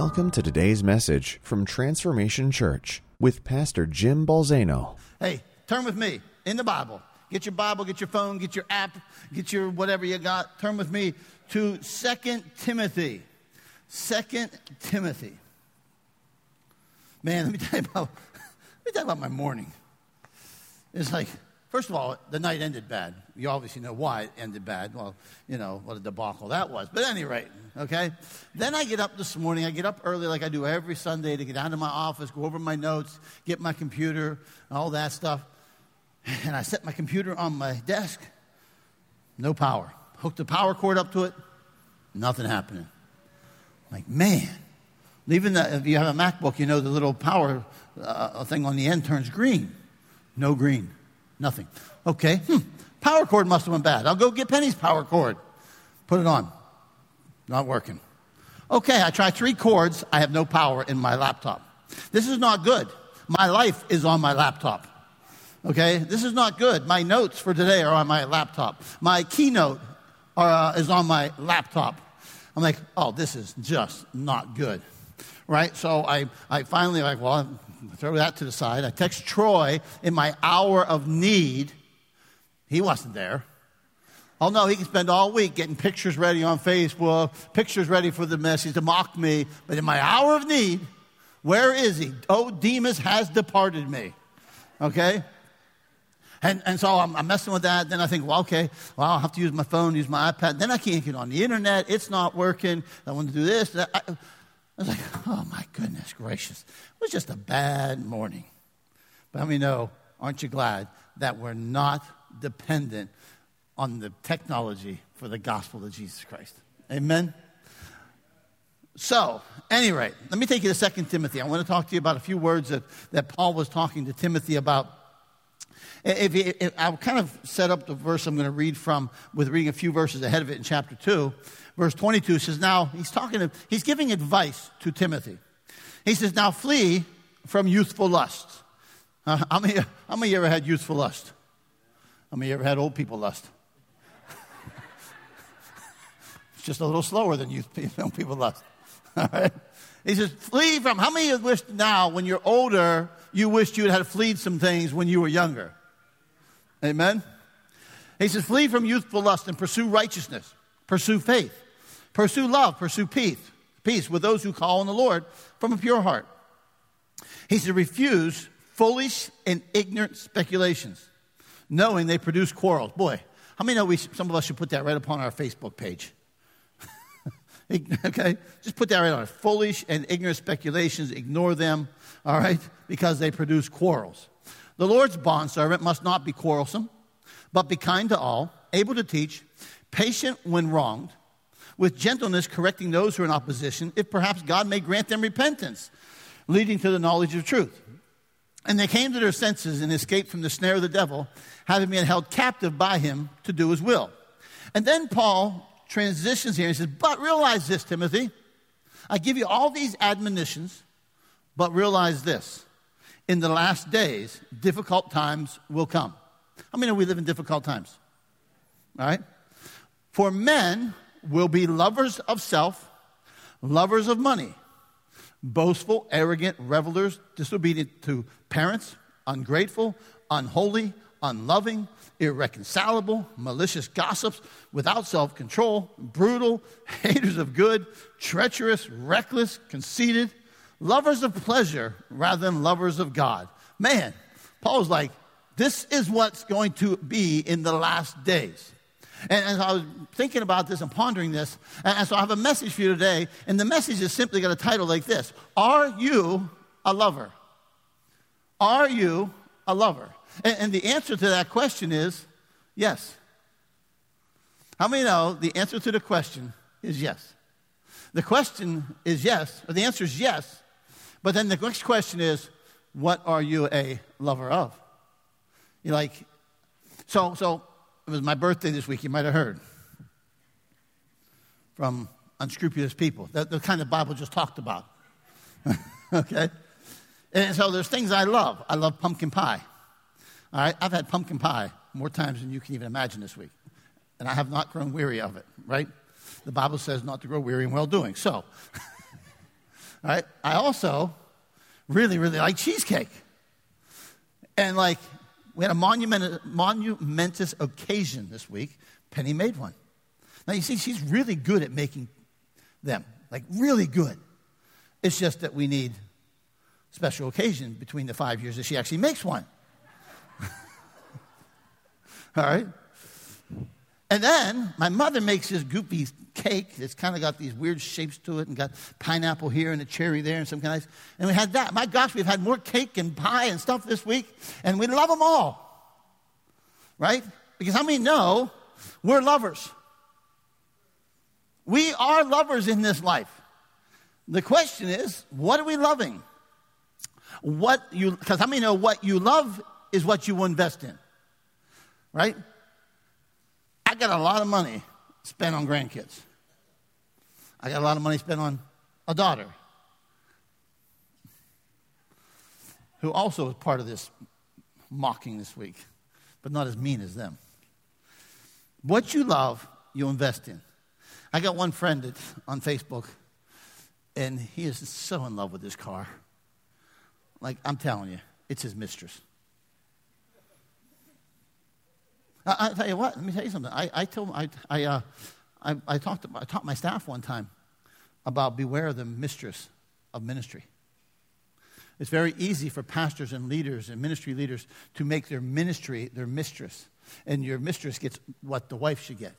Welcome to today's message from Transformation Church with Pastor Jim Balzano. Hey, turn with me in the Bible. Get your Bible, get your phone, get your app, get your whatever you got. Turn with me to 2 Timothy. 2 Timothy. Man, let me tell you about, let me tell you about my morning. It's like, first of all, the night ended bad. You obviously know why it ended bad. Well, you know, what a debacle that was. But at any rate, okay? Then I get up this morning. I get up early like I do every Sunday to get down to my office, go over my notes, get my computer, all that stuff. And I set my computer on my desk. No power. Hooked the power cord up to it. Nothing happening. I'm like, man. Even the, if you have a MacBook, you know the little power uh, thing on the end turns green. No green. Nothing. Okay. Hmm. Power cord must have been bad. I'll go get Penny's power cord. Put it on. Not working. Okay, I try three cords. I have no power in my laptop. This is not good. My life is on my laptop. Okay, this is not good. My notes for today are on my laptop. My keynote are, uh, is on my laptop. I'm like, oh, this is just not good. Right? So I, I finally like, well, throw that to the side. I text Troy in my hour of need. He wasn't there. Oh no, he can spend all week getting pictures ready on Facebook, pictures ready for the message to mock me. But in my hour of need, where is he? Oh, Demas has departed me. Okay? And, and so I'm, I'm, messing with that. Then I think, well, okay, well, I'll have to use my phone, use my iPad. Then I can't get on the internet. It's not working. I want to do this. I, I was like, oh my goodness gracious. It was just a bad morning. But let me know, aren't you glad that we're not dependent on the technology for the gospel of Jesus Christ? Amen? So, any rate, let me take you to 2 Timothy. I want to talk to you about a few words that, that Paul was talking to Timothy about if, if, I'll kind of set up the verse I'm going to read from with reading a few verses ahead of it in chapter 2. Verse 22 says, Now, he's talking, to, he's giving advice to Timothy. He says, Now flee from youthful lusts. Uh, how, many, how many ever had youthful lust? How many ever had old people lust? it's just a little slower than youth young people lust. All right? He says, flee from, how many of you wish now, when you're older, you wished you had fleed some things when you were younger? Amen? He says, flee from youthful lust and pursue righteousness, pursue faith, pursue love, pursue peace, peace with those who call on the Lord from a pure heart. He said, refuse foolish and ignorant speculations, knowing they produce quarrels. Boy, how many know we, some of us should put that right upon our Facebook page? okay? Just put that right on. Foolish and ignorant speculations, ignore them, all right? Because they produce quarrels. The Lord's bondservant must not be quarrelsome, but be kind to all, able to teach, patient when wronged, with gentleness correcting those who are in opposition, if perhaps God may grant them repentance, leading to the knowledge of truth. And they came to their senses and escaped from the snare of the devil, having been held captive by him to do his will. And then Paul transitions here and says, But realize this, Timothy. I give you all these admonitions, but realize this in the last days, difficult times will come. How many know we live in difficult times? All right? For men will be lovers of self, lovers of money, boastful, arrogant, revelers, disobedient to parents, ungrateful, unholy, unloving, irreconcilable, malicious gossips, without self control, brutal, haters of good, treacherous, reckless, conceited lovers of pleasure rather than lovers of God. Man, Paul's like, this is what's going to be in the last days. And I was thinking about this and pondering this, and so I have a message for you today, and the message is simply got a title like this Are you a lover? Are you a lover? And, and the answer to that question is yes. How many know the answer to the question is yes? The question is yes, or the answer is yes, but then the next question is, what are you a lover of? You're like, so, so it was my birthday this week, you might have heard from unscrupulous people. The, the kind of Bible just talked about. okay? And so there's things I love. I love pumpkin pie. All right? I've had pumpkin pie more times than you can even imagine this week. And I have not grown weary of it, right? The Bible says not to grow weary in well doing. So, All right? I also really, really like cheesecake. And like, we had a monument, monumentous occasion this week. Penny made one. Now, you see, she's really good at making them, like, really good. It's just that we need special occasion between the five years that she actually makes one. All right? And then my mother makes this goopy cake that's kind of got these weird shapes to it and got pineapple here and a cherry there and some kind of. ice. And we had that. My gosh, we've had more cake and pie and stuff this week, and we love them all. Right? Because how many know we're lovers? We are lovers in this life. The question is, what are we loving? What you, because how many know what you love is what you invest in? Right? I got a lot of money spent on grandkids. I got a lot of money spent on a daughter who also was part of this mocking this week, but not as mean as them. What you love, you invest in. I got one friend that's on Facebook, and he is so in love with his car. Like, I'm telling you, it's his mistress. I, I, tell you what, let me tell you something. I, I told, I, I, uh, I, I, talked, I taught my staff one time about beware the mistress of ministry. It's very easy for pastors and leaders and ministry leaders to make their ministry their mistress. And your mistress gets what the wife should get.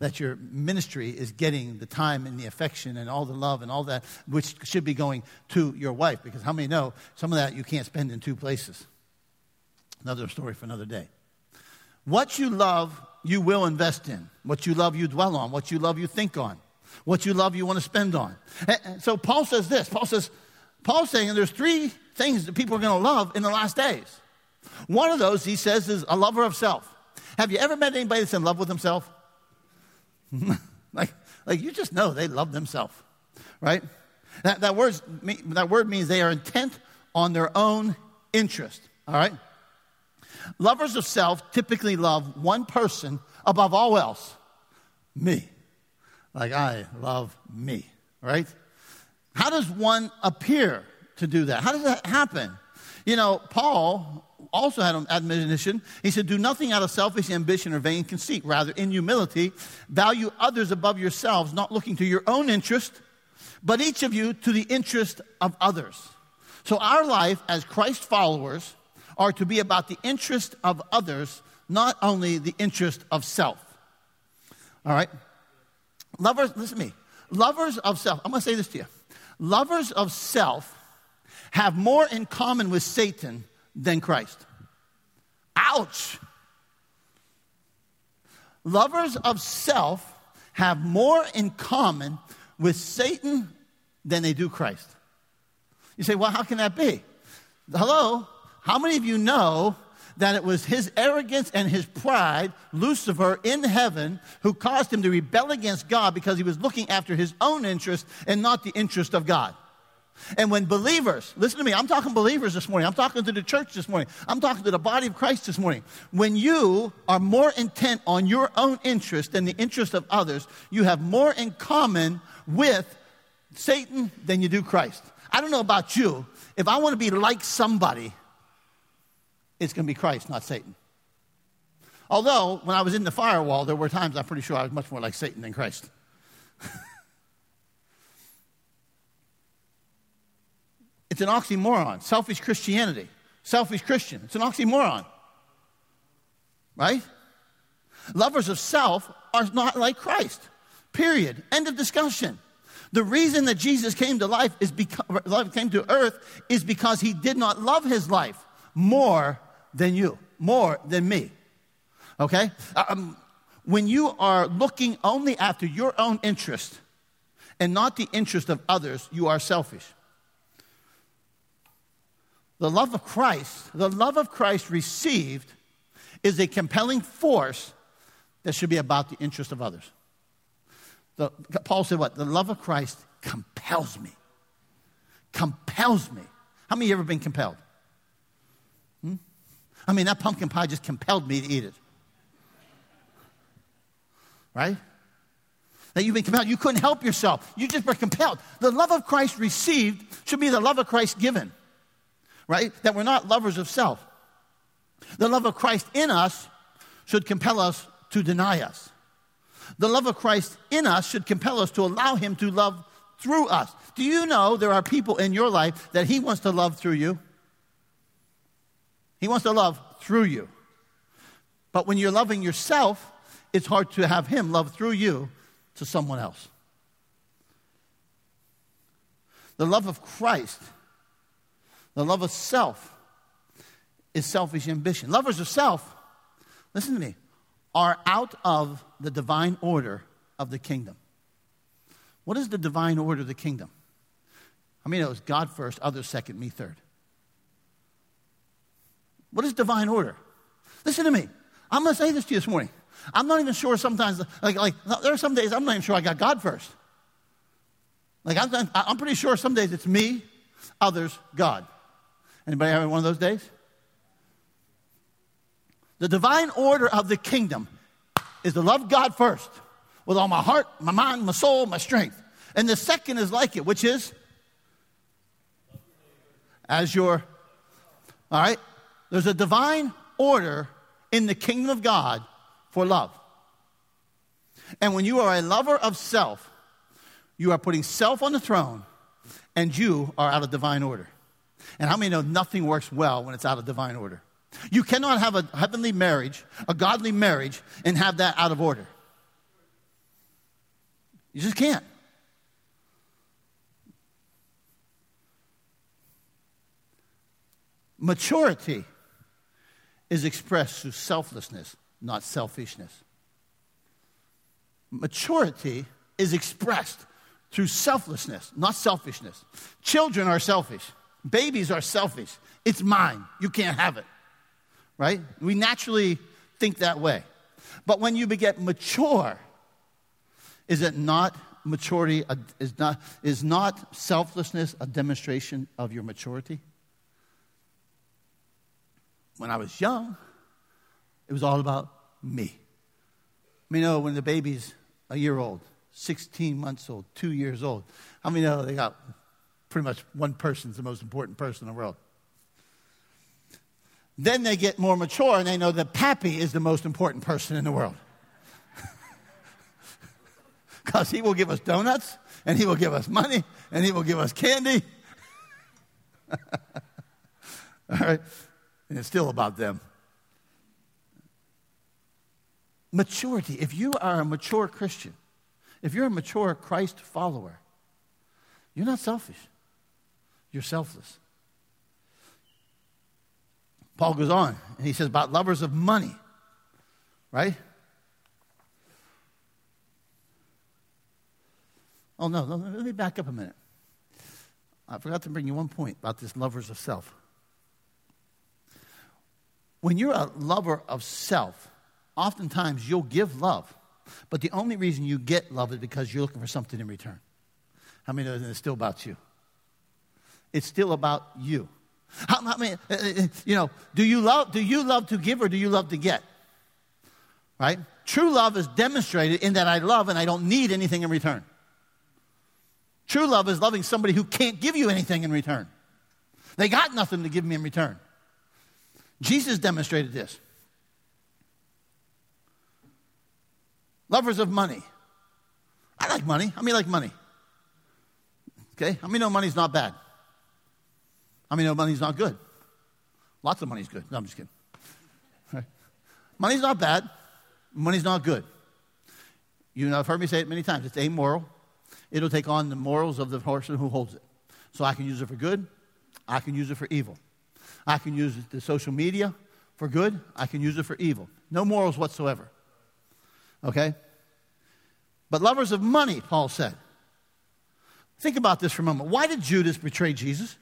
That your ministry is getting the time and the affection and all the love and all that, which should be going to your wife. Because how many know some of that you can't spend in two places? Another story for another day. What you love, you will invest in. What you love, you dwell on. What you love, you think on. What you love, you want to spend on. And so Paul says this. Paul says, Paul's saying there's three things that people are going to love in the last days. One of those, he says, is a lover of self. Have you ever met anybody that's in love with himself? like, like you just know they love themselves, right? That, that, word, that word means they are intent on their own interest, all right? Lovers of self typically love one person above all else me. Like, I love me, right? How does one appear to do that? How does that happen? You know, Paul also had an admonition. He said, Do nothing out of selfish ambition or vain conceit. Rather, in humility, value others above yourselves, not looking to your own interest, but each of you to the interest of others. So, our life as Christ followers are to be about the interest of others, not only the interest of self. All right? Lovers, listen to me. Lovers of self, I'm going to say this to you. Lovers of self have more in common with Satan than Christ. Ouch! Lovers of self have more in common with Satan than they do Christ. You say, well, how can that be? Hello? How many of you know that it was his arrogance and his pride, Lucifer in heaven, who caused him to rebel against God because he was looking after his own interest and not the interest of God? And when believers, listen to me, I'm talking believers this morning. I'm talking to the church this morning. I'm talking to the body of Christ this morning. When you are more intent on your own interest than the interest of others, you have more in common with Satan than you do Christ. I don't know about you. If I want to be like somebody, it's going to be Christ, not Satan. Although, when I was in the firewall, there were times I'm pretty sure I was much more like Satan than Christ. it's an oxymoron. Selfish Christianity. Selfish Christian. It's an oxymoron. Right? Lovers of self are not like Christ. Period. End of discussion. The reason that Jesus came to life is because came to earth is because he did not love his life more than you, more than me. Okay? Um, when you are looking only after your own interest and not the interest of others, you are selfish. The love of Christ, the love of Christ received, is a compelling force that should be about the interest of others. The, Paul said, What? The love of Christ compels me. Compels me. How many of you ever been compelled? I mean, that pumpkin pie just compelled me to eat it. Right? that you've been compelled. You couldn't help yourself. You just were compelled. The love of Christ received should be the love of Christ given, right? That we're not lovers of self. The love of Christ in us should compel us to deny us. The love of Christ in us should compel us to allow Him to love through us. Do you know there are people in your life that He wants to love through you? He wants to love through you. But when you're loving yourself, it's hard to have Him love through you to someone else. The love of Christ, the love of self, is selfish ambition. Lovers of self, listen to me, are out of the divine order of the kingdom. What is the divine order of the kingdom? I mean, it was God first, others second, me third. What is divine order? Listen to me. I'm going to say this to you this morning. I'm not even sure sometimes, like, like there are some days I'm not even sure I got God first. Like, I'm, I'm pretty sure some days it's me, others, God. Anybody having one of those days? The divine order of the kingdom is to love God first with all my heart, my mind, my soul, my strength. And the second is like it, which is as your, all right? There's a divine order in the kingdom of God for love. And when you are a lover of self, you are putting self on the throne and you are out of divine order. And how many know nothing works well when it's out of divine order? You cannot have a heavenly marriage, a godly marriage, and have that out of order. You just can't. Maturity is expressed through selflessness, not selfishness. Maturity is expressed through selflessness, not selfishness. Children are selfish. Babies are selfish. It's mine. You can't have it. Right? We naturally think that way. But when you get mature, is it not maturity, is not, is not selflessness a demonstration of your maturity? When I was young, it was all about me. I mean, you know, when the baby's a year old, 16 months old, two years old, how many know they got pretty much one person's the most important person in the world? Then they get more mature and they know that Pappy is the most important person in the world. Because he will give us donuts and he will give us money and he will give us candy. All right? And it's still about them. Maturity. If you are a mature Christian, if you're a mature Christ follower, you're not selfish. You're selfless. Paul goes on and he says about lovers of money, right? Oh, no, let me back up a minute. I forgot to bring you one point about this lovers of self. When you're a lover of self, oftentimes you'll give love, but the only reason you get love is because you're looking for something in return. How many that it's still about you? It's still about you. How, how many, uh, uh, uh, you know, do you, love, do you love to give or do you love to get? Right? True love is demonstrated in that I love and I don't need anything in return. True love is loving somebody who can't give you anything in return. They got nothing to give me in return. Jesus demonstrated this. Lovers of money. I like money. How many like money? Okay? How many know money's not bad? How many know money's not good? Lots of money's good. No, I'm just kidding. Right? Money's not bad. Money's not good. You know, I've heard me say it many times. It's amoral. It'll take on the morals of the person who holds it. So I can use it for good. I can use it for evil. I can use the social media for good. I can use it for evil. No morals whatsoever. Okay? But lovers of money, Paul said. Think about this for a moment. Why did Judas betray Jesus?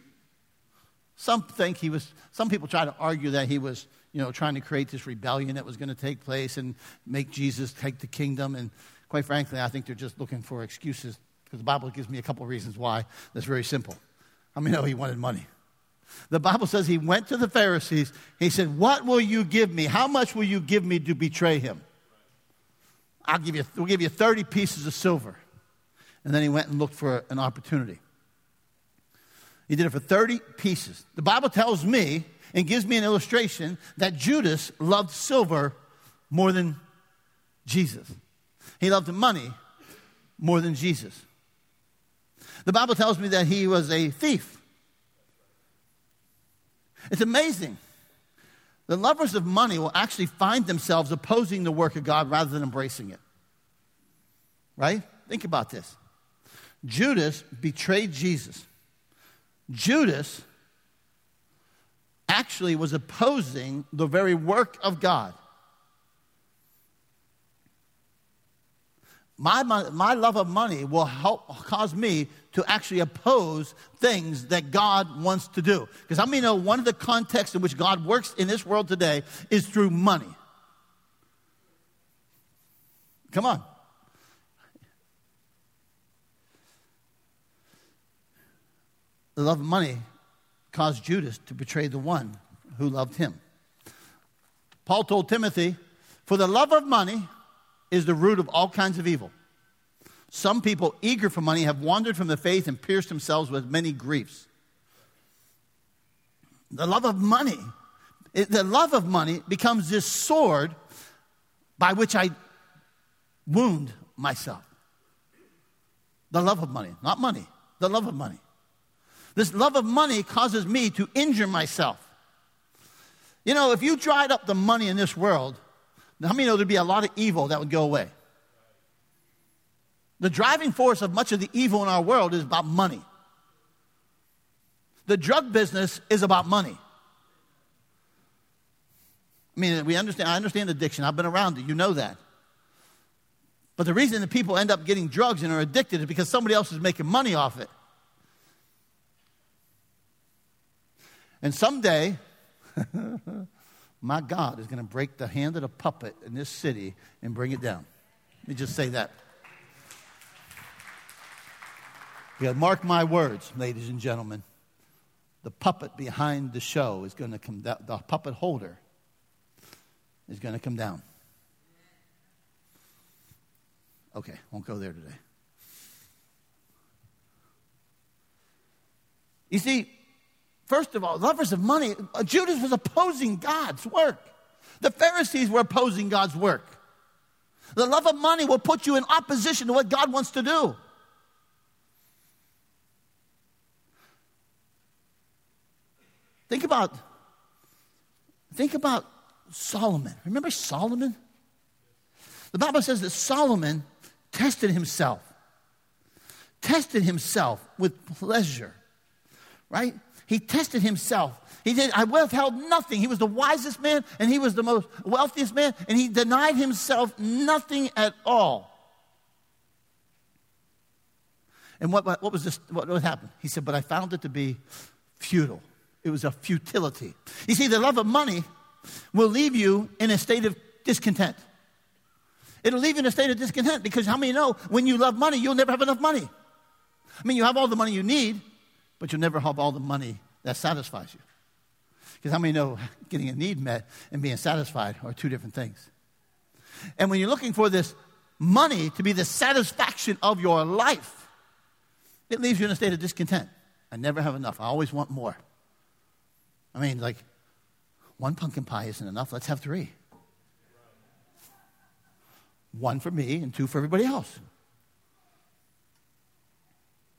Some think he was, some people try to argue that he was, you know, trying to create this rebellion that was going to take place and make Jesus take the kingdom. And quite frankly, I think they're just looking for excuses because the Bible gives me a couple of reasons why. That's very simple. I mean, know he wanted money. The Bible says he went to the Pharisees. He said, What will you give me? How much will you give me to betray him? I'll give you, we'll give you 30 pieces of silver. And then he went and looked for an opportunity. He did it for 30 pieces. The Bible tells me and gives me an illustration that Judas loved silver more than Jesus. He loved money more than Jesus. The Bible tells me that he was a thief. It's amazing. The lovers of money will actually find themselves opposing the work of God rather than embracing it. Right? Think about this. Judas betrayed Jesus. Judas actually was opposing the very work of God. My, my love of money will help cause me to actually oppose things that God wants to do. Because I mean, know one of the contexts in which God works in this world today is through money. Come on. The love of money caused Judas to betray the one who loved him. Paul told Timothy, For the love of money is the root of all kinds of evil. Some people eager for money have wandered from the faith and pierced themselves with many griefs. The love of money, the love of money becomes this sword by which I wound myself. The love of money, not money, the love of money. This love of money causes me to injure myself. You know, if you dried up the money in this world, how many know there'd be a lot of evil that would go away? The driving force of much of the evil in our world is about money. The drug business is about money. I mean, we understand, I understand addiction. I've been around it. You know that. But the reason that people end up getting drugs and are addicted is because somebody else is making money off it. And someday, my God is going to break the hand of the puppet in this city and bring it down. Let me just say that. Because mark my words, ladies and gentlemen, the puppet behind the show is going to come down, the puppet holder is going to come down. Okay, won't go there today. You see, first of all, lovers of money, uh, Judas was opposing God's work. The Pharisees were opposing God's work. The love of money will put you in opposition to what God wants to do. Think about, think about Solomon. Remember Solomon? The Bible says that Solomon tested himself, tested himself with pleasure, right? He tested himself. He did, I withheld nothing. He was the wisest man and he was the most wealthiest man, and he denied himself nothing at all. And what, what, what was this? What, what happened? He said, But I found it to be futile. It was a futility. You see, the love of money will leave you in a state of discontent. It'll leave you in a state of discontent because how many know when you love money, you'll never have enough money? I mean, you have all the money you need, but you'll never have all the money that satisfies you. Because how many know getting a need met and being satisfied are two different things? And when you're looking for this money to be the satisfaction of your life, it leaves you in a state of discontent. I never have enough. I always want more. I mean, like, one pumpkin pie isn't enough. Let's have three. One for me and two for everybody else.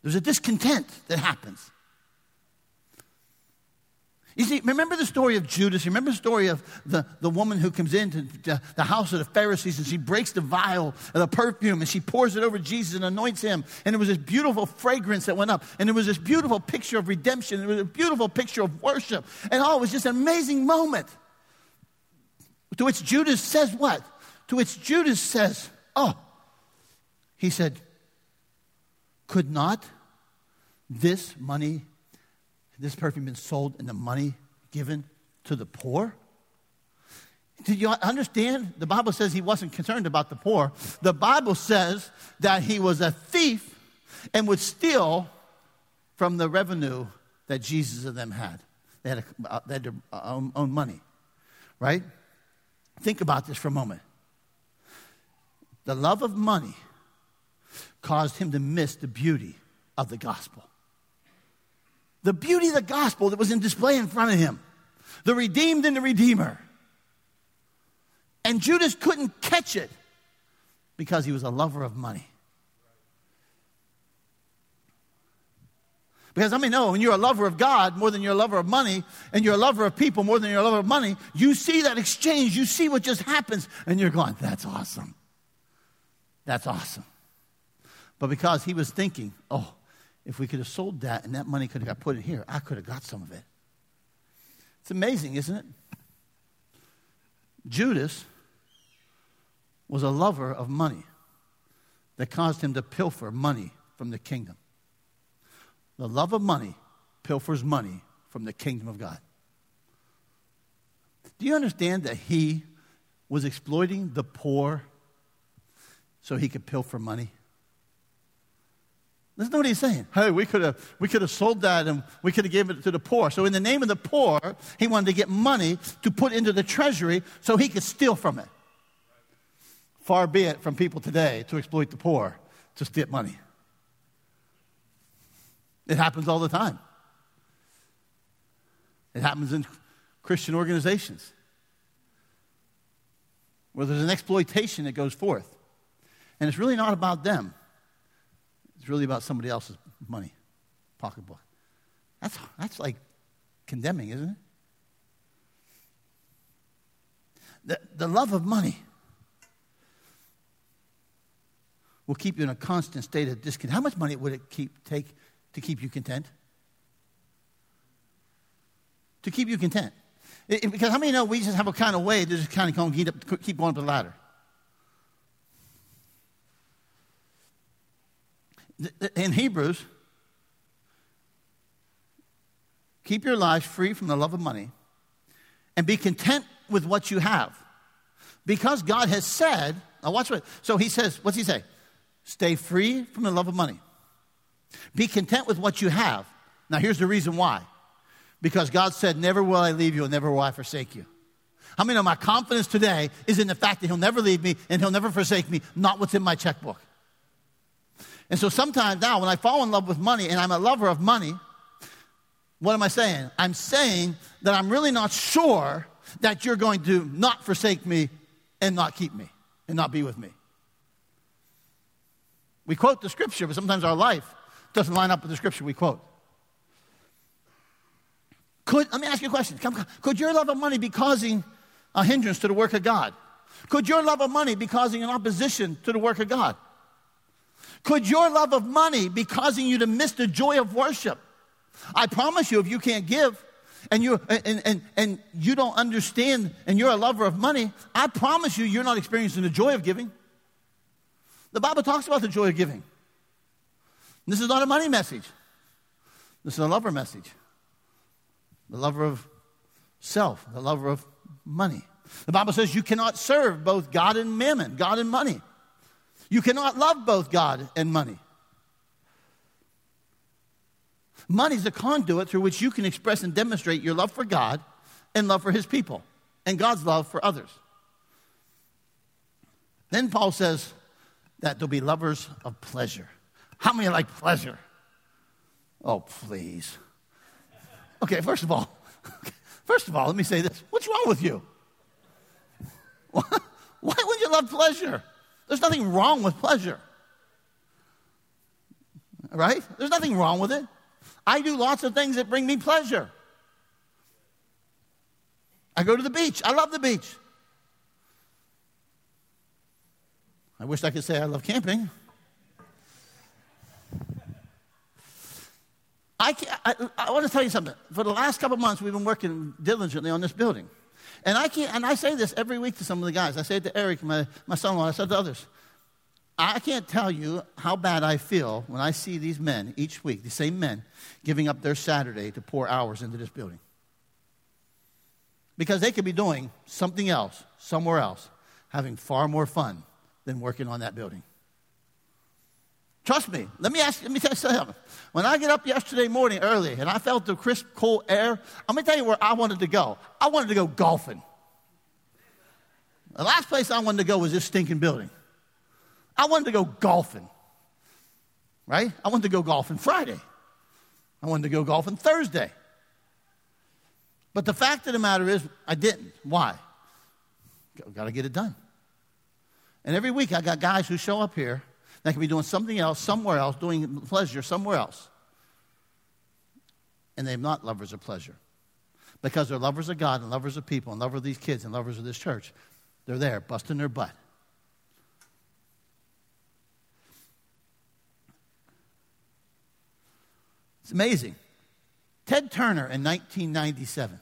There's a discontent that happens. You see, remember the story of Judas? Remember the story of the, the woman who comes into the house of the Pharisees and she breaks the vial of the perfume and she pours it over Jesus and anoints him. And it was this beautiful fragrance that went up. And it was this beautiful picture of redemption. It was a beautiful picture of worship. And oh, it was just an amazing moment. To which Judas says what? To which Judas says, Oh, he said, could not this money this perfume been sold and the money given to the poor? Did you understand? The Bible says he wasn't concerned about the poor. The Bible says that he was a thief and would steal from the revenue that Jesus and them had. They had, a, uh, they had their own, own money, right? Think about this for a moment. The love of money caused him to miss the beauty of the gospel. The beauty of the gospel that was in display in front of him. The redeemed and the redeemer. And Judas couldn't catch it because he was a lover of money. Because I mean, no, when you're a lover of God more than you're a lover of money, and you're a lover of people more than you're a lover of money, you see that exchange, you see what just happens, and you're going, that's awesome. That's awesome. But because he was thinking, oh, if we could have sold that and that money could have got put in here, I could have got some of it. It's amazing, isn't it? Judas was a lover of money that caused him to pilfer money from the kingdom. The love of money pilfers money from the kingdom of God. Do you understand that he was exploiting the poor so he could pilfer money? Listen to what he's saying. Hey, we could have we could have sold that and we could have given it to the poor. So in the name of the poor, he wanted to get money to put into the treasury so he could steal from it. Far be it from people today to exploit the poor to steal money. It happens all the time. It happens in Christian organizations where there's an exploitation that goes forth. And it's really not about them, it's really about somebody else's money, pocketbook. That's, that's like condemning, isn't it? The, the love of money will keep you in a constant state of discontent. How much money would it keep, take to keep you content? To keep you content. It, because how many know we just have a kind of way to just kind of keep, up, keep going up the ladder? In Hebrews, keep your lives free from the love of money and be content with what you have. Because God has said, now watch what, so he says, what's he say? Stay free from the love of money. Be content with what you have. Now, here's the reason why. Because God said, Never will I leave you, and never will I forsake you. How many know my confidence today is in the fact that He'll never leave me and He'll never forsake me, not what's in my checkbook. And so sometimes now, when I fall in love with money and I'm a lover of money, what am I saying? I'm saying that I'm really not sure that you're going to not forsake me and not keep me and not be with me. We quote the scripture, but sometimes our life doesn't line up with the scripture we quote. Could, let me ask you a question. Could your love of money be causing a hindrance to the work of God? Could your love of money be causing an opposition to the work of God? Could your love of money be causing you to miss the joy of worship? I promise you, if you can't give and you and, and, and you don't understand and you're a lover of money, I promise you, you're not experiencing the joy of giving. The Bible talks about the joy of giving. This is not a money message. This is a lover message. The lover of self, the lover of money. The Bible says you cannot serve both God and mammon, God and money. You cannot love both God and money. Money is a conduit through which you can express and demonstrate your love for God and love for His people and God's love for others. Then Paul says that they'll be lovers of pleasure. How many like pleasure? Oh, please. Okay, first of all, first of all, let me say this. What's wrong with you? Why would you love pleasure? There's nothing wrong with pleasure. Right? There's nothing wrong with it. I do lots of things that bring me pleasure. I go to the beach. I love the beach. I wish I could say I love camping. I, I, I, want to tell you something. For the last couple months, we've been working diligently on this building. And I, can't, and I say this every week to some of the guys. I say it to Eric, my, my son in law, I said to others. I can't tell you how bad I feel when I see these men each week, the same men, giving up their Saturday to pour hours into this building. Because they could be doing something else, somewhere else, having far more fun than working on that building. Trust me. Let me ask. Let me tell you something. When I get up yesterday morning early and I felt the crisp, cool air, I'm gonna tell you where I wanted to go. I wanted to go golfing. The last place I wanted to go was this stinking building. I wanted to go golfing, right? I wanted to go golfing Friday. I wanted to go golfing Thursday. But the fact of the matter is, I didn't. Why? Got to get it done. And every week I got guys who show up here that can be doing something else, somewhere else, doing pleasure somewhere else. And they're not lovers of pleasure. Because they're lovers of God and lovers of people and lovers of these kids and lovers of this church. They're there, busting their butt. It's amazing. Ted Turner in 1997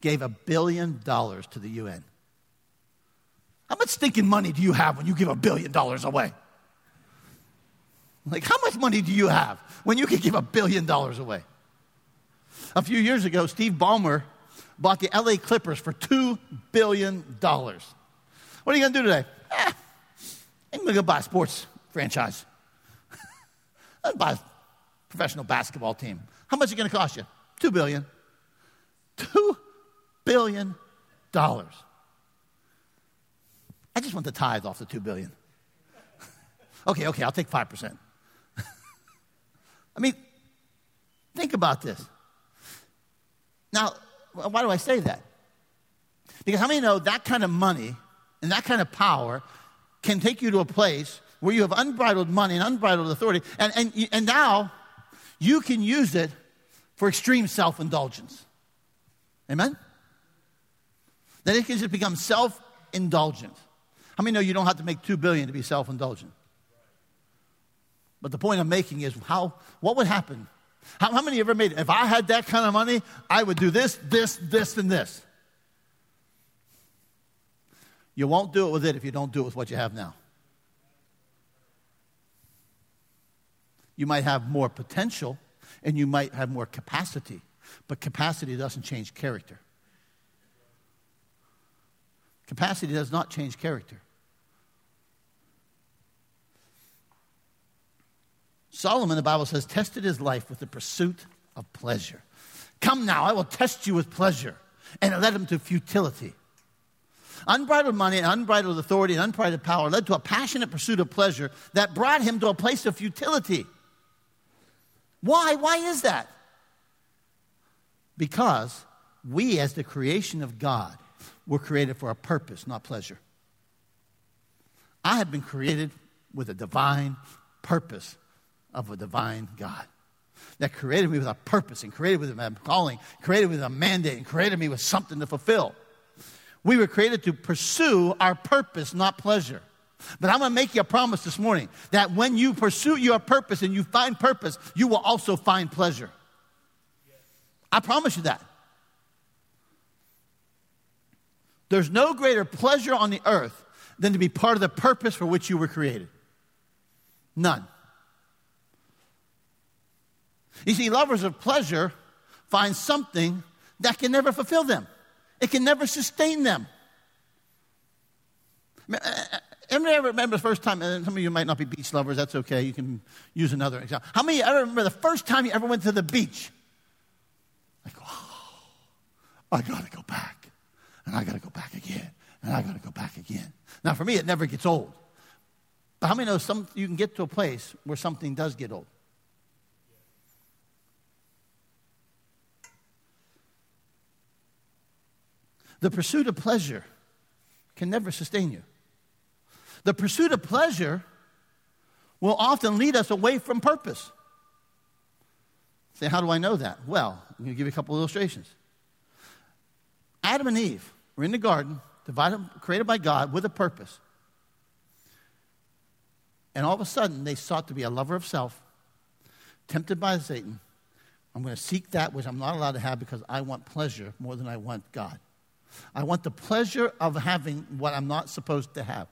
gave a billion dollars to the UN. How much stinking money do you have when you give a billion dollars away? Like, how much money do you have when you can give a billion dollars away? A few years ago, Steve Ballmer bought the LA Clippers for $2 billion. What are you going to do today? Eh, I'm going to go buy a sports franchise. I'll buy a professional basketball team. How much is it going to cost you? 2 billion. $2 billion. I just want the tithe off the 2 billion. okay, okay, I'll take 5%. I mean, think about this. Now, why do I say that? Because how many know that kind of money and that kind of power can take you to a place where you have unbridled money and unbridled authority, and, and, and now you can use it for extreme self indulgence. Amen? That it can just become self indulgent. How many know you don't have to make two billion to be self indulgent? But the point I'm making is how, what would happen? How, how many ever made it? If I had that kind of money, I would do this, this, this, and this. You won't do it with it if you don't do it with what you have now. You might have more potential and you might have more capacity, but capacity doesn't change character. Capacity does not change character. Solomon, the Bible says, tested his life with the pursuit of pleasure. Come now, I will test you with pleasure. And it led him to futility. Unbridled money, and unbridled authority, and unbridled power led to a passionate pursuit of pleasure that brought him to a place of futility. Why? Why is that? Because we, as the creation of God, were created for a purpose, not pleasure. I have been created with a divine purpose of a divine God that created me with a purpose and created with a calling, created with a mandate, and created me with something to fulfill. We were created to pursue our purpose, not pleasure. But I'm going to make you a promise this morning that when you pursue your purpose and you find purpose, you will also find pleasure. I promise you that. There's no greater pleasure on the earth than to be part of the purpose for which you were created. None. You see, lovers of pleasure find something that can never fulfill them, it can never sustain them. Uh, uh, anybody ever remember the first time, and some of you might not be beach lovers, that's okay, you can use another example. How many ever remember the first time you ever went to the beach? Like, oh, I gotta go back, and I gotta go back again, and I gotta go back again. Now, for me, it never gets old. But how many know some, you can get to a place where something does get old? The pursuit of pleasure can never sustain you. The pursuit of pleasure will often lead us away from purpose. Say, how do I know that? Well, I'm going to give you a couple illustrations. Adam and Eve were in the garden, divided, created by God with a purpose. And all of a sudden, they sought to be a lover of self, tempted by Satan. I'm going to seek that which I'm not allowed to have because I want pleasure more than I want God. I want the pleasure of having what I'm not supposed to have.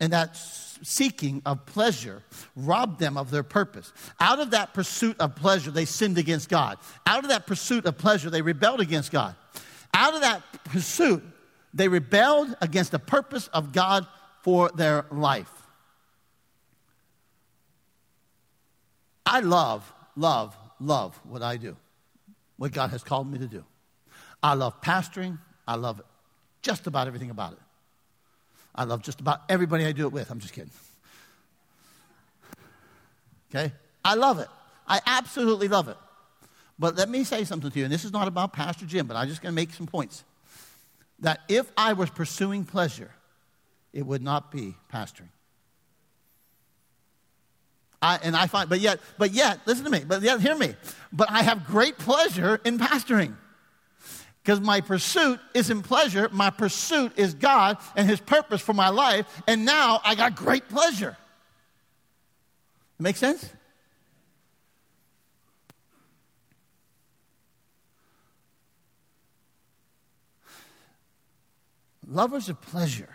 And that seeking of pleasure robbed them of their purpose. Out of that pursuit of pleasure, they sinned against God. Out of that pursuit of pleasure, they rebelled against God. Out of that pursuit, they rebelled against the purpose of God for their life. I love, love, love what I do, what God has called me to do. I love pastoring. I love just about everything about it. I love just about everybody I do it with. I'm just kidding. Okay? I love it. I absolutely love it. But let me say something to you, and this is not about Pastor Jim, but I'm just going to make some points. That if I was pursuing pleasure, it would not be pastoring. I, and I find, but yet, but yet, listen to me, but yet, hear me. But I have great pleasure in pastoring. Because my pursuit isn't pleasure, my pursuit is God and His purpose for my life, and now I got great pleasure. Make sense? Lovers of pleasure.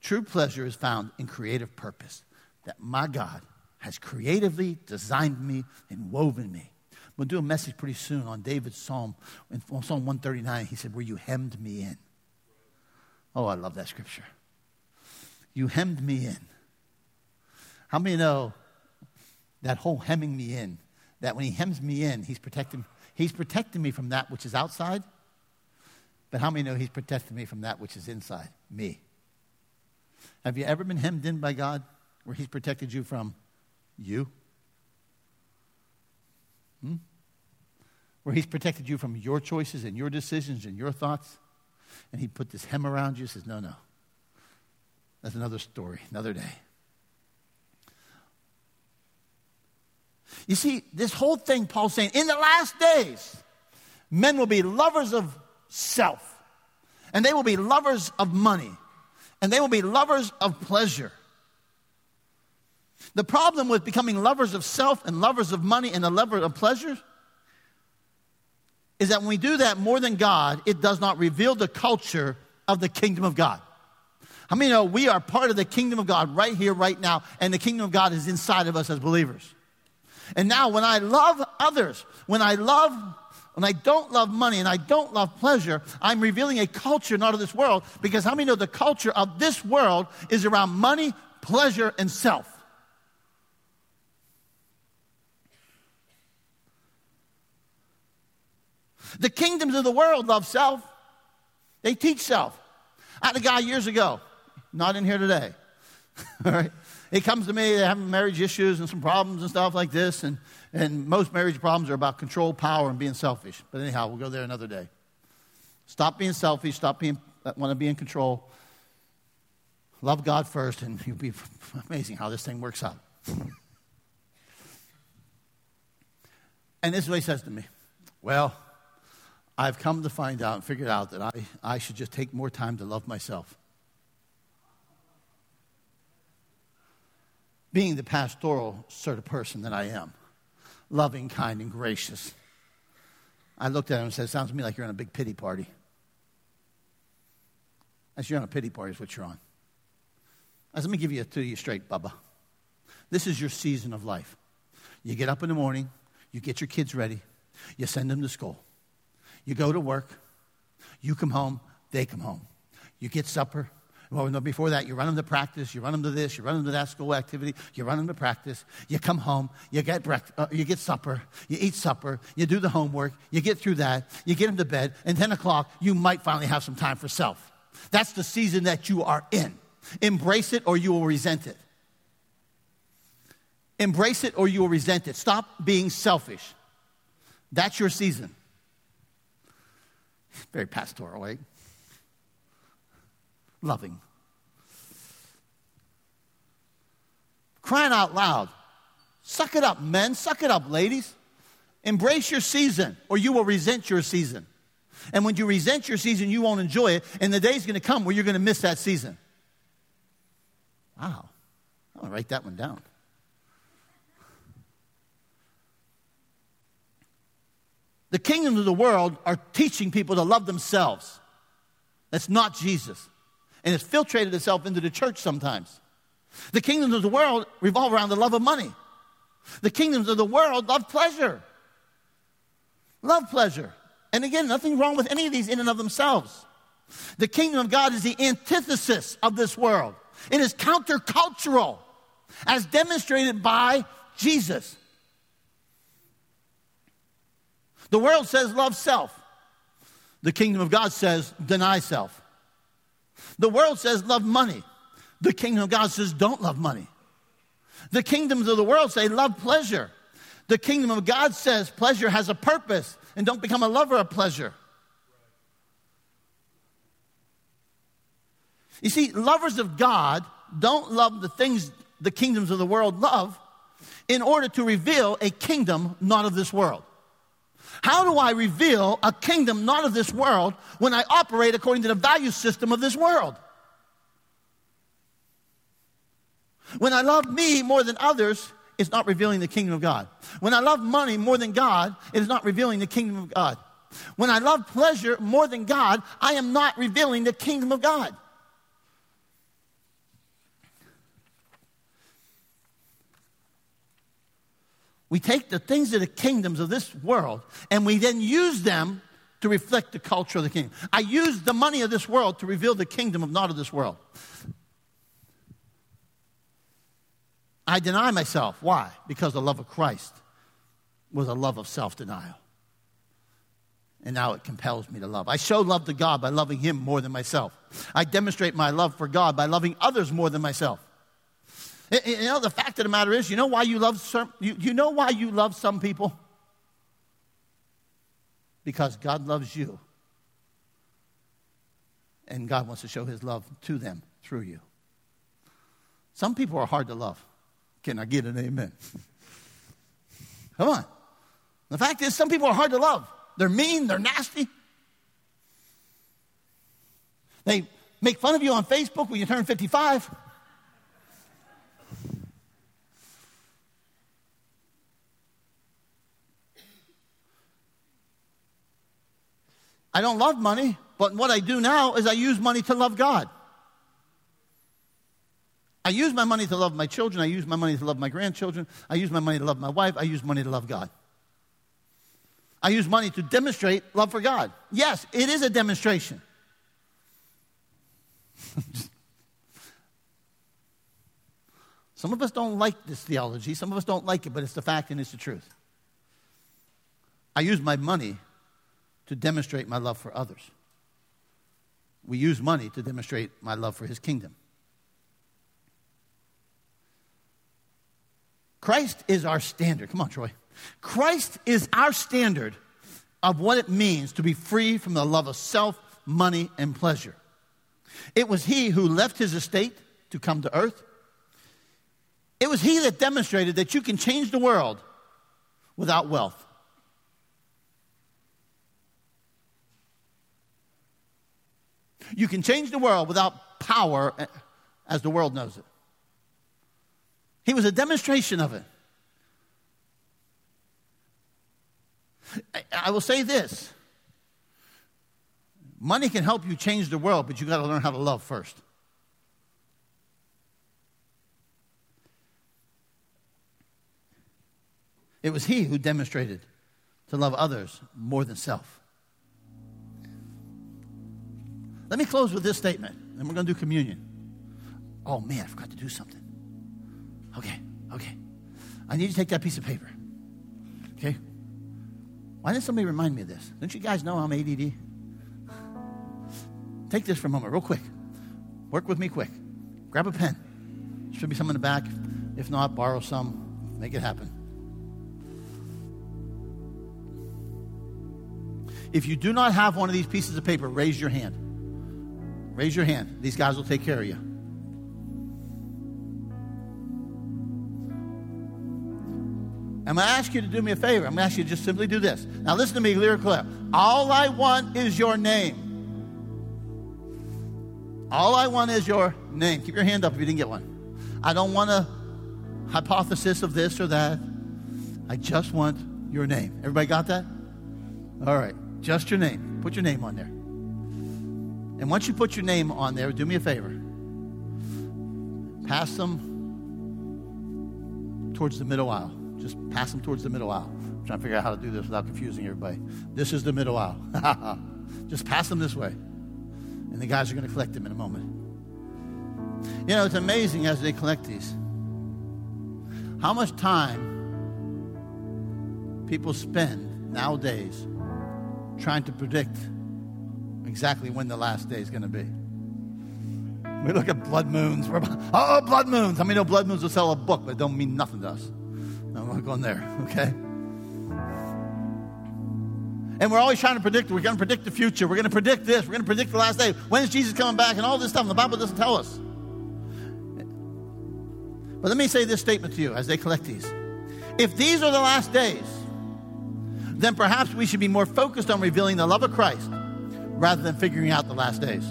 True pleasure is found in creative purpose that my God has creatively designed me and woven me. We'll do a message pretty soon on David's psalm. In Psalm 139, he said, Where you hemmed me in. Oh, I love that scripture. You hemmed me in. How many know that whole hemming me in, that when he hems me in, he's protecting, he's protecting me from that which is outside? But how many know he's protecting me from that which is inside? Me. Have you ever been hemmed in by God where he's protected you from you? Hmm? Where he's protected you from your choices and your decisions and your thoughts? And he put this hem around you says, No, no. That's another story, another day. You see, this whole thing, Paul's saying, in the last days, men will be lovers of self, and they will be lovers of money, and they will be lovers of pleasure. The problem with becoming lovers of self and lovers of money and a lover of pleasure is that when we do that more than God, it does not reveal the culture of the kingdom of God. How many know we are part of the kingdom of God right here, right now, and the kingdom of God is inside of us as believers? And now, when I love others, when I love, when I don't love money and I don't love pleasure, I'm revealing a culture not of this world because how many know the culture of this world is around money, pleasure, and self? The kingdoms of the world love self. They teach self. I had a guy years ago, not in here today. All right. He comes to me, they have marriage issues and some problems and stuff like this. And, and most marriage problems are about control, power, and being selfish. But anyhow, we'll go there another day. Stop being selfish, stop being, want to be in control. Love God first, and you'll be amazing how this thing works out. and this is what he says to me Well, I've come to find out and figured out that I, I should just take more time to love myself. Being the pastoral sort of person that I am, loving, kind, and gracious. I looked at him and said, Sounds to me like you're on a big pity party. I said, You're on a pity party, is what you're on. I said, Let me give you a to you straight, Bubba. This is your season of life. You get up in the morning, you get your kids ready, you send them to school. You go to work, you come home, they come home. You get supper. Well, no, before that, you run them to practice, you run them to this, you run them to that school activity, you run them to practice, you come home, you get, breakfast, uh, you get supper, you eat supper, you do the homework, you get through that, you get them to bed, and 10 o'clock, you might finally have some time for self. That's the season that you are in. Embrace it or you will resent it. Embrace it or you will resent it. Stop being selfish. That's your season. Very pastoral, right? Loving. Crying out loud. Suck it up, men. Suck it up, ladies. Embrace your season, or you will resent your season. And when you resent your season, you won't enjoy it. And the day's going to come where you're going to miss that season. Wow. I'm going to write that one down. The kingdoms of the world are teaching people to love themselves. That's not Jesus. And it's filtrated itself into the church sometimes. The kingdoms of the world revolve around the love of money. The kingdoms of the world love pleasure. Love pleasure. And again, nothing wrong with any of these in and of themselves. The kingdom of God is the antithesis of this world. It is countercultural, as demonstrated by Jesus. The world says love self. The kingdom of God says deny self. The world says love money. The kingdom of God says don't love money. The kingdoms of the world say love pleasure. The kingdom of God says pleasure has a purpose and don't become a lover of pleasure. You see, lovers of God don't love the things the kingdoms of the world love in order to reveal a kingdom not of this world. How do I reveal a kingdom not of this world when I operate according to the value system of this world? When I love me more than others, it's not revealing the kingdom of God. When I love money more than God, it is not revealing the kingdom of God. When I love pleasure more than God, I am not revealing the kingdom of God. We take the things of the kingdoms of this world and we then use them to reflect the culture of the kingdom. I use the money of this world to reveal the kingdom of not of this world. I deny myself. Why? Because the love of Christ was a love of self denial. And now it compels me to love. I show love to God by loving Him more than myself. I demonstrate my love for God by loving others more than myself. You know, the fact of the matter is, you know why you love some, you, you know why you love some people? Because God loves you. And God wants to show his love to them through you. Some people are hard to love. Can I get an amen? Come on. The fact is, some people are hard to love. They're mean, they're nasty. They make fun of you on Facebook when you turn 55. I don't love money, but what I do now is I use money to love God. I use my money to love my children. I use my money to love my grandchildren. I use my money to love my wife. I use money to love God. I use money to demonstrate love for God. Yes, it is a demonstration. Some of us don't like this theology. Some of us don't like it, but it's the fact and it's the truth. I use my money to demonstrate my love for others. We use money to demonstrate my love for his kingdom. Christ is our standard. Come on, Troy. Christ is our standard of what it means to be free from the love of self, money, and pleasure. It was he who left his estate to come to earth. It was he that demonstrated that you can change the world without wealth. You can change the world without power eh, as the world knows it. He was a demonstration of it. I will say this money can help you change the world, but you got to learn how to love first. It was he who demonstrated to love others more than self. Let me close with this statement, and we're going to do communion. Oh man, I forgot to do something. Okay, okay. I need you to take that piece of paper. Okay? Why didn't somebody remind me of this? Don't you guys know I'm ADD? Take this for a moment, real quick. Work with me quick. Grab a pen. Should be some in the back. If not, borrow some. Make it happen. If you do not have one of these pieces of paper, raise your hand. Raise your hand. These guys will take care of you. I'm going to ask you to do me a favor. I'm going to ask you to just simply do this. Now, listen to me, clear, clear. All I want is your name. All I want is your name. Keep your hand up if you didn't get one. I don't want a hypothesis of this or that. I just want your name. Everybody got that? All right. Just your name. Put your name on there. And once you put your name on there, do me a favor. Pass them towards the middle aisle. Just pass them towards the middle aisle. I'm trying to figure out how to do this without confusing everybody. This is the middle aisle. Just pass them this way. And the guys are going to collect them in a moment. You know, it's amazing as they collect these how much time people spend nowadays trying to predict exactly when the last day is going to be. We look at blood moons. We're, oh, blood moons. How many know blood moons will sell a book, but it don't mean nothing to us? No, I'm not going there, okay? And we're always trying to predict. We're going to predict the future. We're going to predict this. We're going to predict the last day. When is Jesus coming back? And all this stuff. And the Bible doesn't tell us. But let me say this statement to you as they collect these. If these are the last days, then perhaps we should be more focused on revealing the love of Christ rather than figuring out the last days.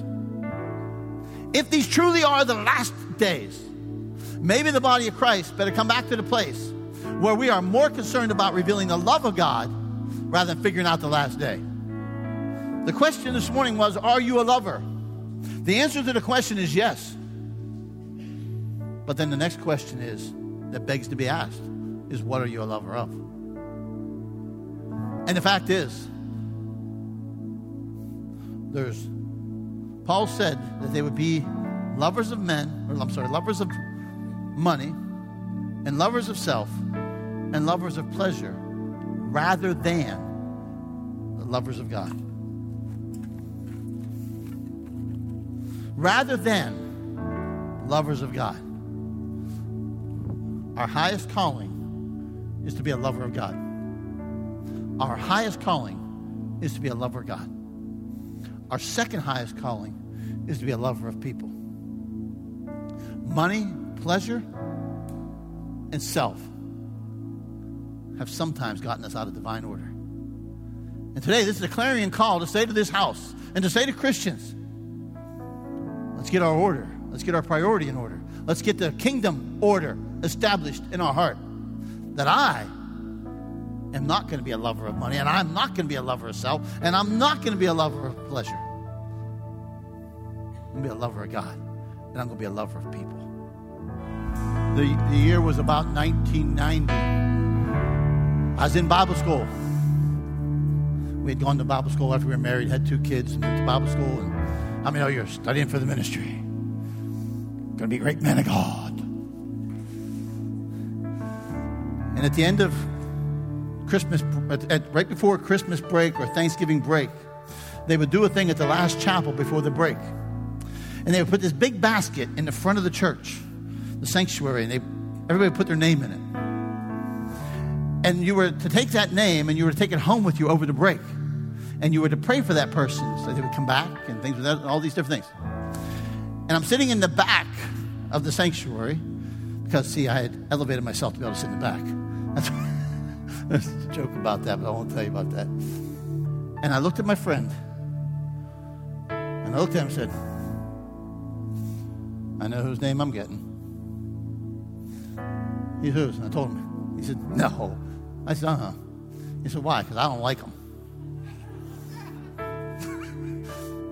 If these truly are the last days, maybe the body of Christ better come back to the place where we are more concerned about revealing the love of God rather than figuring out the last day. The question this morning was Are you a lover? The answer to the question is yes. But then the next question is that begs to be asked is what are you a lover of? And the fact is, there's Paul said that they would be lovers of men, or I'm sorry, lovers of money, and lovers of self, and lovers of pleasure, rather than the lovers of God. Rather than lovers of God. Our highest calling is to be a lover of God. Our highest calling is to be a lover of God. Our second highest calling is to be a lover of people. Money, pleasure, and self have sometimes gotten us out of divine order. And today, this is a clarion call to say to this house and to say to Christians let's get our order, let's get our priority in order, let's get the kingdom order established in our heart. That I am not going to be a lover of money, and I'm not going to be a lover of self, and I'm not going to be a lover of pleasure. I'm going to be a lover of God, and I'm going to be a lover of people. The, the year was about 1990. I was in Bible school. We had gone to Bible school after we were married, had two kids, and went to Bible school. And I mean, oh, you're studying for the ministry. Going to be great men of God. And at the end of Christmas, at, at, right before Christmas break or Thanksgiving break, they would do a thing at the last chapel before the break. And they would put this big basket in the front of the church, the sanctuary, and they, everybody would put their name in it. And you were to take that name and you were to take it home with you over the break. And you were to pray for that person so they would come back and things like that, all these different things. And I'm sitting in the back of the sanctuary because, see, I had elevated myself to be able to sit in the back. That's joke about that, but I won't tell you about that. And I looked at my friend, and I looked at him and said, I know whose name I'm getting. He's whose? And I told him. He said, No. I said, Uh huh. He said, Why? Because I don't like him.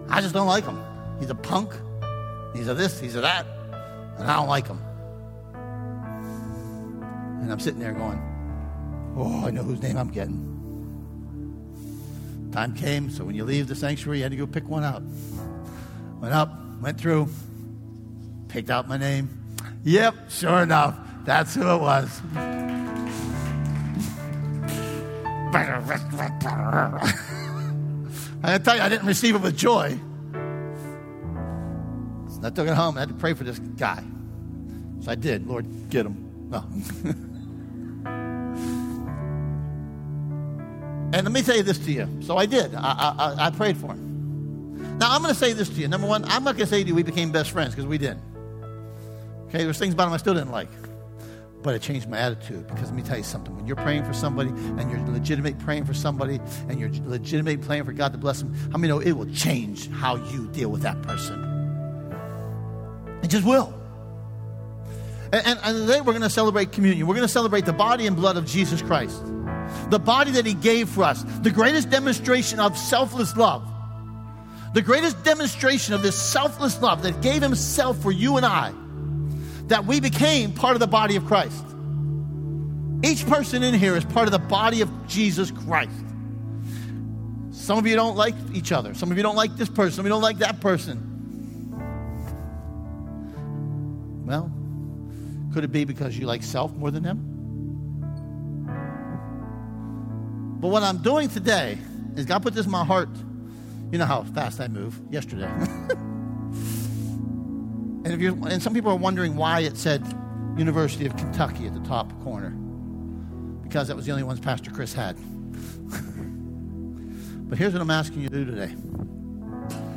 I just don't like him. He's a punk. He's a this, he's a that. And I don't like him. And I'm sitting there going, Oh, I know whose name I'm getting. Time came, so when you leave the sanctuary, you had to go pick one out. Went up, went through, picked out my name. Yep, sure enough, that's who it was. I tell you, I didn't receive it with joy. So I took it home. I had to pray for this guy. So I did. Lord, get him. No. And let me say this to you. So I did. I, I, I prayed for him. Now, I'm going to say this to you. Number one, I'm not going to say to you we became best friends because we didn't. Okay, there's things about him I still didn't like. But it changed my attitude because let me tell you something. When you're praying for somebody and you're legitimate praying for somebody and you're legitimate praying for God to bless them, how many know it will change how you deal with that person? It just will. And, and, and today we're going to celebrate communion. We're going to celebrate the body and blood of Jesus Christ the body that He gave for us, the greatest demonstration of selfless love, the greatest demonstration of this selfless love that gave Himself for you and I, that we became part of the body of Christ. Each person in here is part of the body of Jesus Christ. Some of you don't like each other. Some of you don't like this person. You don't like that person. Well, could it be because you like self more than them? But what I'm doing today is God put this in my heart. You know how fast I move yesterday. And if you and some people are wondering why it said University of Kentucky at the top corner. Because that was the only ones Pastor Chris had. but here's what I'm asking you to do today.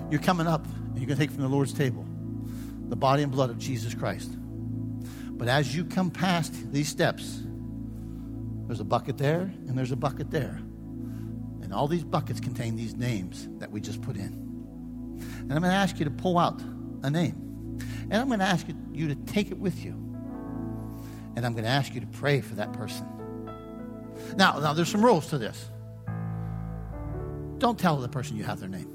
You're coming up and you're going to take from the Lord's table the body and blood of Jesus Christ. But as you come past these steps, there's a bucket there and there's a bucket there. And all these buckets contain these names that we just put in. And I'm going to ask you to pull out a name. And I'm going to ask you to take it with you. And I'm going to ask you to pray for that person. Now, now there's some rules to this. Don't tell the person you have their name.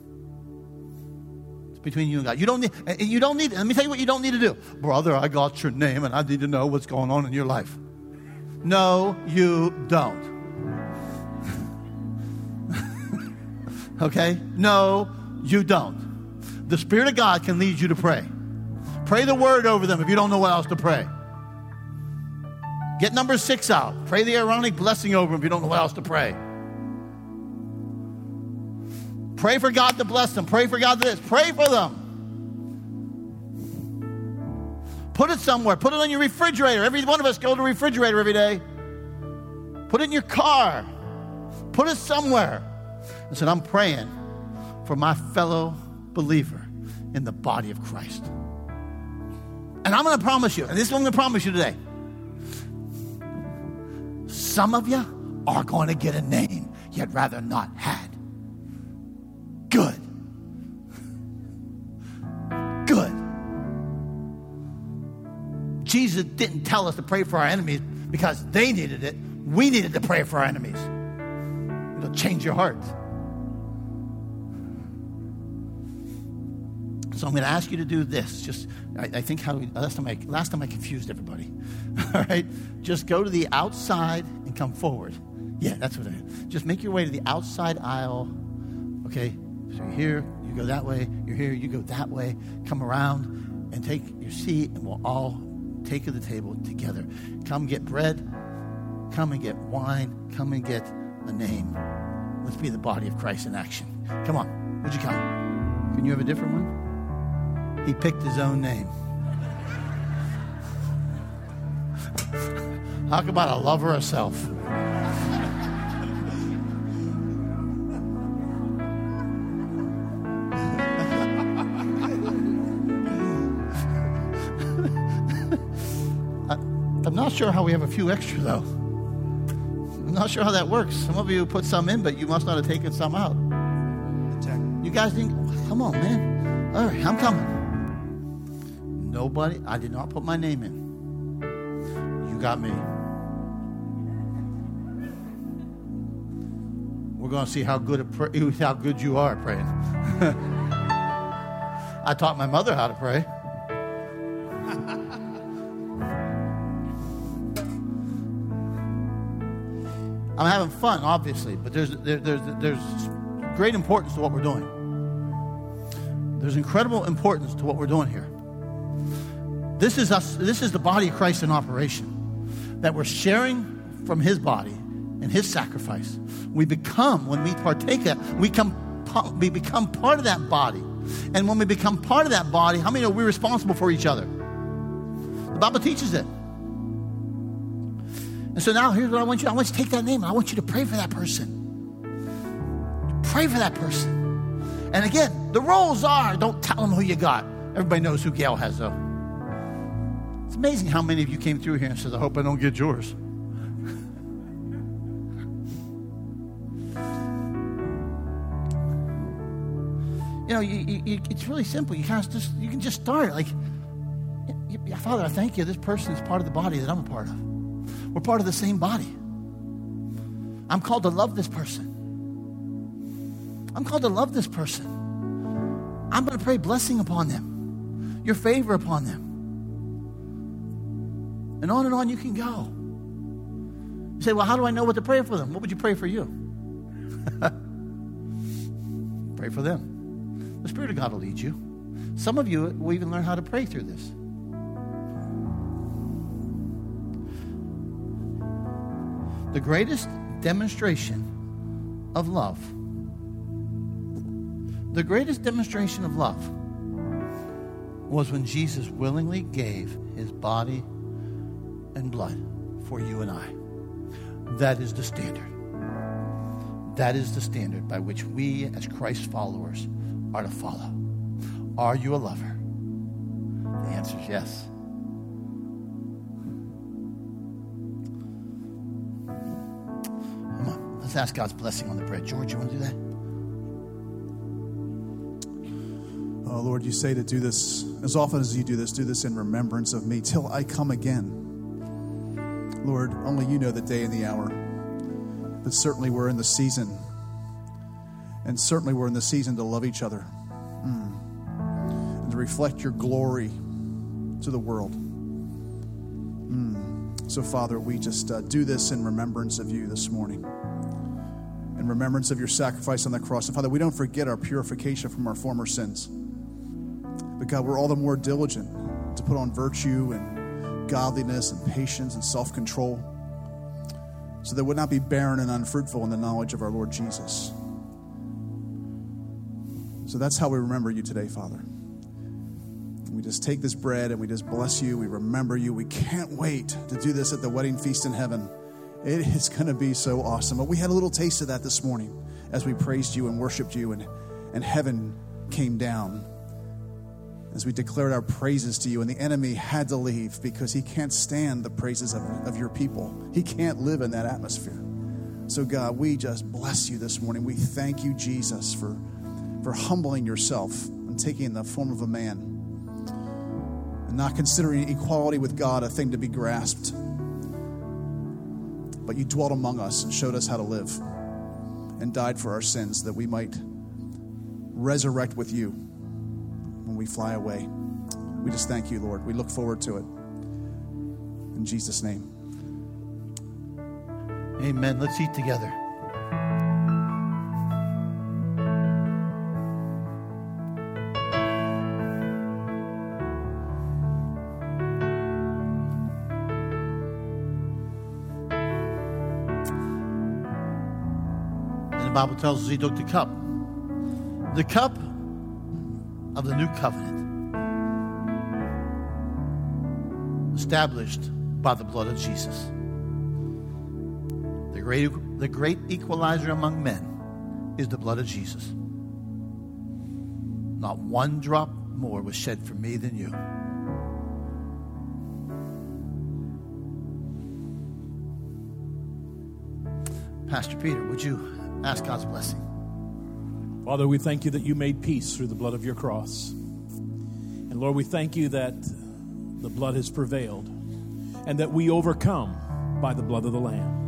It's between you and God. You don't need eh, you don't need let me tell you what you don't need to do. Brother, I got your name and I need to know what's going on in your life. No, you don't. okay? No, you don't. The Spirit of God can lead you to pray. Pray the word over them if you don't know what else to pray. Get number six out. Pray the Aaronic blessing over them if you don't know what else to pray. Pray for God to bless them. Pray for God to this. Pray for them. Put it somewhere. Put it on your refrigerator. Every one of us go to the refrigerator every day. Put it in your car. Put it somewhere. And said, I'm praying for my fellow believer in the body of Christ. And I'm going to promise you, and this is what I'm going to promise you today. Some of you are going to get a name you'd rather not had. Good. Jesus didn't tell us to pray for our enemies because they needed it. We needed to pray for our enemies. It'll change your heart. So I'm going to ask you to do this. Just, I, I think how we, last time I last time I confused everybody. All right, just go to the outside and come forward. Yeah, that's what I. Just make your way to the outside aisle. Okay, so you're here, you go that way. You're here, you go that way. Come around and take your seat, and we'll all take to the table together. Come get bread. Come and get wine. Come and get a name. Let's be the body of Christ in action. Come on, would you come? Can you have a different one? He picked his own name. Talk about a lover of sure how we have a few extra, though. I'm not sure how that works. Some of you put some in, but you must not have taken some out. You guys think, come on, man. All right, I'm coming. Nobody, I did not put my name in. You got me. We're going to see how good, a, how good you are praying. I taught my mother how to pray. I'm having fun, obviously, but there's, there, there's, there's great importance to what we're doing. There's incredible importance to what we're doing here. This is us, this is the body of Christ in operation. That we're sharing from his body and his sacrifice. We become, when we partake that, we come we become part of that body. And when we become part of that body, how many are we responsible for each other? The Bible teaches it. And so now here's what I want you. I want you to take that name. I want you to pray for that person. Pray for that person. And again, the rules are don't tell them who you got. Everybody knows who Gail has though. It's amazing how many of you came through here and said, I hope I don't get yours. you know, you, you, it's really simple. You just you can just start like, Father, I thank you. This person is part of the body that I'm a part of. We're part of the same body. I'm called to love this person. I'm called to love this person. I'm going to pray blessing upon them, your favor upon them. And on and on you can go. You say, well, how do I know what to pray for them? What would you pray for you? pray for them. The Spirit of God will lead you. Some of you will even learn how to pray through this. The greatest demonstration of love, the greatest demonstration of love was when Jesus willingly gave his body and blood for you and I. That is the standard. That is the standard by which we, as Christ followers, are to follow. Are you a lover? The answer is yes. Let's ask God's blessing on the bread. George, you want to do that? Oh, Lord, you say to do this as often as you do this, do this in remembrance of me till I come again. Lord, only you know the day and the hour. But certainly we're in the season. And certainly we're in the season to love each other mm. and to reflect your glory to the world. Mm. So, Father, we just uh, do this in remembrance of you this morning, in remembrance of your sacrifice on the cross. And, Father, we don't forget our purification from our former sins. But, God, we're all the more diligent to put on virtue and godliness and patience and self control so that we would not be barren and unfruitful in the knowledge of our Lord Jesus. So that's how we remember you today, Father. We just take this bread and we just bless you. We remember you. We can't wait to do this at the wedding feast in heaven. It is going to be so awesome. But we had a little taste of that this morning as we praised you and worshiped you, and, and heaven came down as we declared our praises to you. And the enemy had to leave because he can't stand the praises of, of your people, he can't live in that atmosphere. So, God, we just bless you this morning. We thank you, Jesus, for for humbling yourself and taking the form of a man and not considering equality with God a thing to be grasped. But you dwelt among us and showed us how to live and died for our sins that we might resurrect with you when we fly away. We just thank you, Lord. We look forward to it. In Jesus' name. Amen. Let's eat together. The Bible tells us he took the cup. The cup of the new covenant, established by the blood of Jesus. The great, the great equalizer among men is the blood of Jesus. Not one drop more was shed for me than you. Pastor Peter, would you ask God's blessing. Father, we thank you that you made peace through the blood of your cross. And Lord, we thank you that the blood has prevailed and that we overcome by the blood of the Lamb.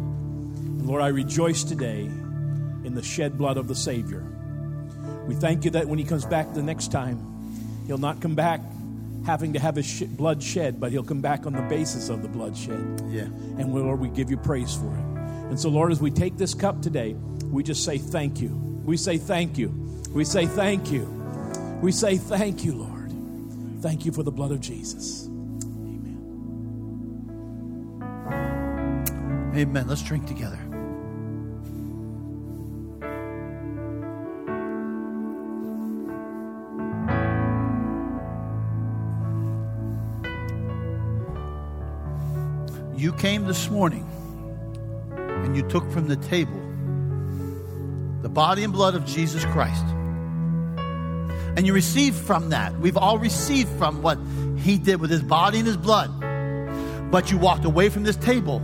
And Lord, I rejoice today in the shed blood of the Savior. We thank you that when he comes back the next time, he'll not come back having to have his sh- blood shed, but he'll come back on the basis of the blood shed. Yeah. And Lord, we give you praise for it. And so, Lord, as we take this cup today, we just say thank you. We say thank you. We say thank you. We say thank you, Lord. Thank you for the blood of Jesus. Amen. Amen. Let's drink together. You came this morning and you took from the table body and blood of Jesus Christ. And you received from that. We've all received from what he did with his body and his blood. But you walked away from this table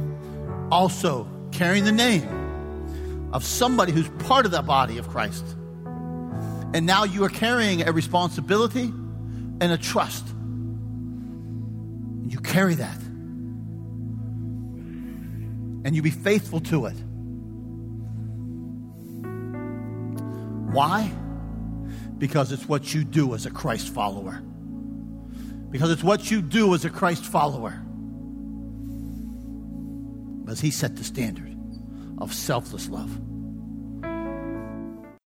also carrying the name of somebody who's part of the body of Christ. And now you are carrying a responsibility and a trust. And you carry that. And you be faithful to it. Why? Because it's what you do as a Christ follower. Because it's what you do as a Christ follower. Because he set the standard of selfless love.